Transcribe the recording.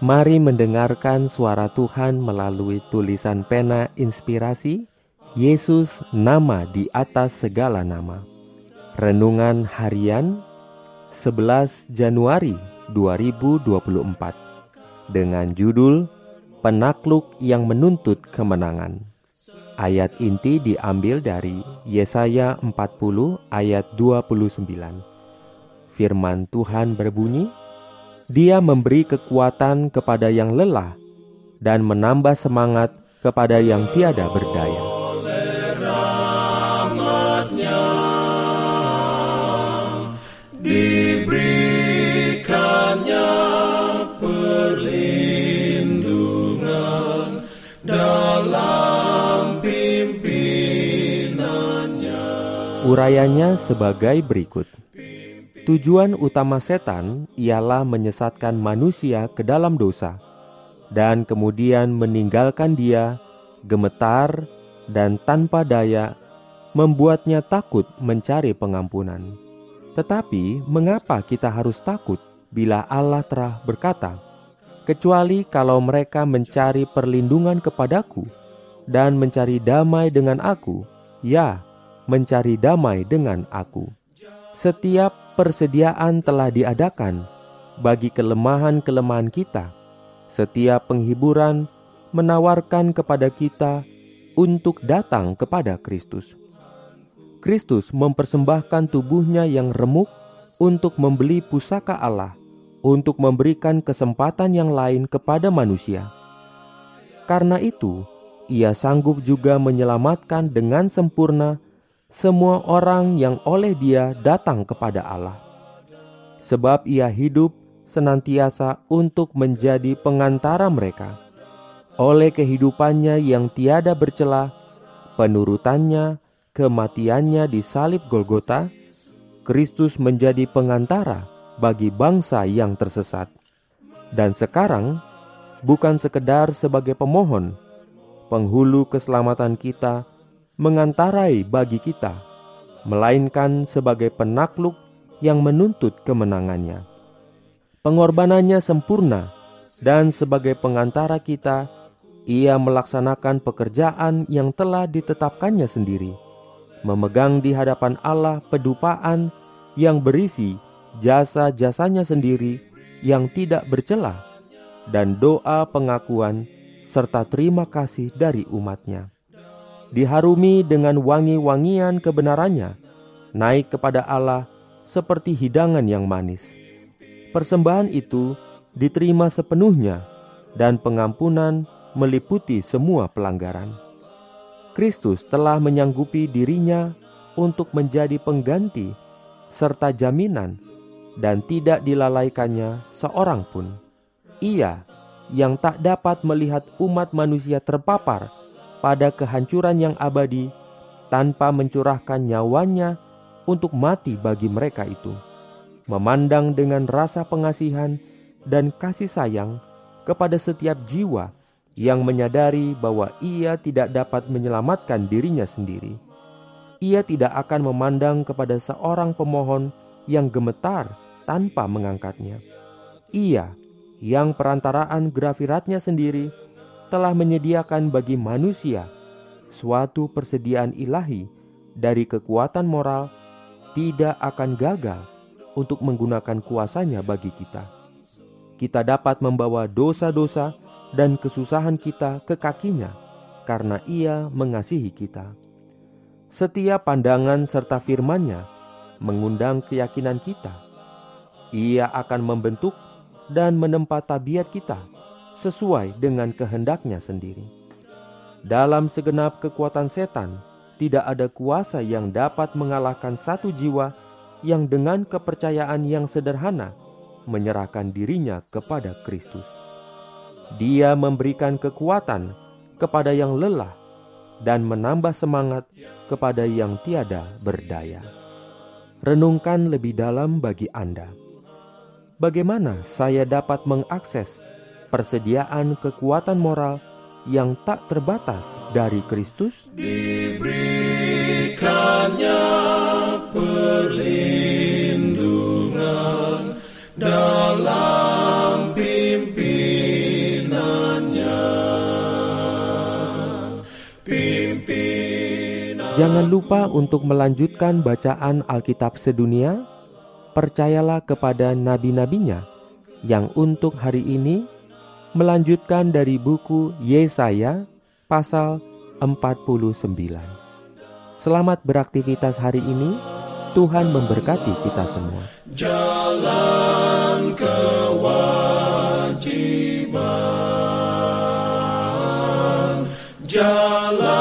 Mari mendengarkan suara Tuhan melalui tulisan pena inspirasi Yesus nama di atas segala nama. Renungan harian 11 Januari 2024 dengan judul Penakluk yang menuntut kemenangan. Ayat inti diambil dari Yesaya 40 ayat 29. Firman Tuhan berbunyi, dia memberi kekuatan kepada yang lelah dan menambah semangat kepada yang tiada berdaya. Diberikannya perlindungan dalam pimpinannya. Urayanya sebagai berikut. Tujuan utama setan ialah menyesatkan manusia ke dalam dosa, dan kemudian meninggalkan dia gemetar dan tanpa daya, membuatnya takut mencari pengampunan. Tetapi, mengapa kita harus takut bila Allah telah berkata, "Kecuali kalau mereka mencari perlindungan kepadaku dan mencari damai dengan Aku, ya, mencari damai dengan Aku." Setiap persediaan telah diadakan bagi kelemahan-kelemahan kita. Setiap penghiburan menawarkan kepada kita untuk datang kepada Kristus. Kristus mempersembahkan tubuhnya yang remuk untuk membeli pusaka Allah, untuk memberikan kesempatan yang lain kepada manusia. Karena itu, ia sanggup juga menyelamatkan dengan sempurna semua orang yang oleh Dia datang kepada Allah, sebab Ia hidup senantiasa untuk menjadi pengantara mereka. Oleh kehidupannya yang tiada bercela, penurutannya, kematiannya di salib Golgota, Kristus menjadi pengantara bagi bangsa yang tersesat. Dan sekarang, bukan sekedar sebagai pemohon, penghulu keselamatan kita, mengantarai bagi kita, melainkan sebagai penakluk yang menuntut kemenangannya. Pengorbanannya sempurna, dan sebagai pengantara kita, ia melaksanakan pekerjaan yang telah ditetapkannya sendiri, memegang di hadapan Allah pedupaan yang berisi jasa-jasanya sendiri yang tidak bercelah, dan doa pengakuan serta terima kasih dari umatnya diharumi dengan wangi-wangian kebenarannya, naik kepada Allah seperti hidangan yang manis. Persembahan itu diterima sepenuhnya, dan pengampunan meliputi semua pelanggaran. Kristus telah menyanggupi dirinya untuk menjadi pengganti serta jaminan, dan tidak dilalaikannya seorang pun. Ia yang tak dapat melihat umat manusia terpapar pada kehancuran yang abadi tanpa mencurahkan nyawanya untuk mati bagi mereka itu. Memandang dengan rasa pengasihan dan kasih sayang kepada setiap jiwa yang menyadari bahwa ia tidak dapat menyelamatkan dirinya sendiri. Ia tidak akan memandang kepada seorang pemohon yang gemetar tanpa mengangkatnya. Ia yang perantaraan grafiratnya sendiri telah menyediakan bagi manusia suatu persediaan ilahi dari kekuatan moral tidak akan gagal untuk menggunakan kuasanya bagi kita. Kita dapat membawa dosa-dosa dan kesusahan kita ke kakinya karena ia mengasihi kita. Setiap pandangan serta firmannya mengundang keyakinan kita. Ia akan membentuk dan menempa tabiat kita sesuai dengan kehendaknya sendiri. Dalam segenap kekuatan setan, tidak ada kuasa yang dapat mengalahkan satu jiwa yang dengan kepercayaan yang sederhana menyerahkan dirinya kepada Kristus. Dia memberikan kekuatan kepada yang lelah dan menambah semangat kepada yang tiada berdaya. Renungkan lebih dalam bagi Anda. Bagaimana saya dapat mengakses persediaan kekuatan moral yang tak terbatas dari Kristus? Diberikannya perlindungan dalam pimpinannya. Pimpinan Jangan lupa untuk melanjutkan bacaan Alkitab sedunia. Percayalah kepada nabi-nabinya yang untuk hari ini melanjutkan dari buku Yesaya pasal 49. Selamat beraktivitas hari ini. Tuhan memberkati kita semua. jalan kewajiban, jalan.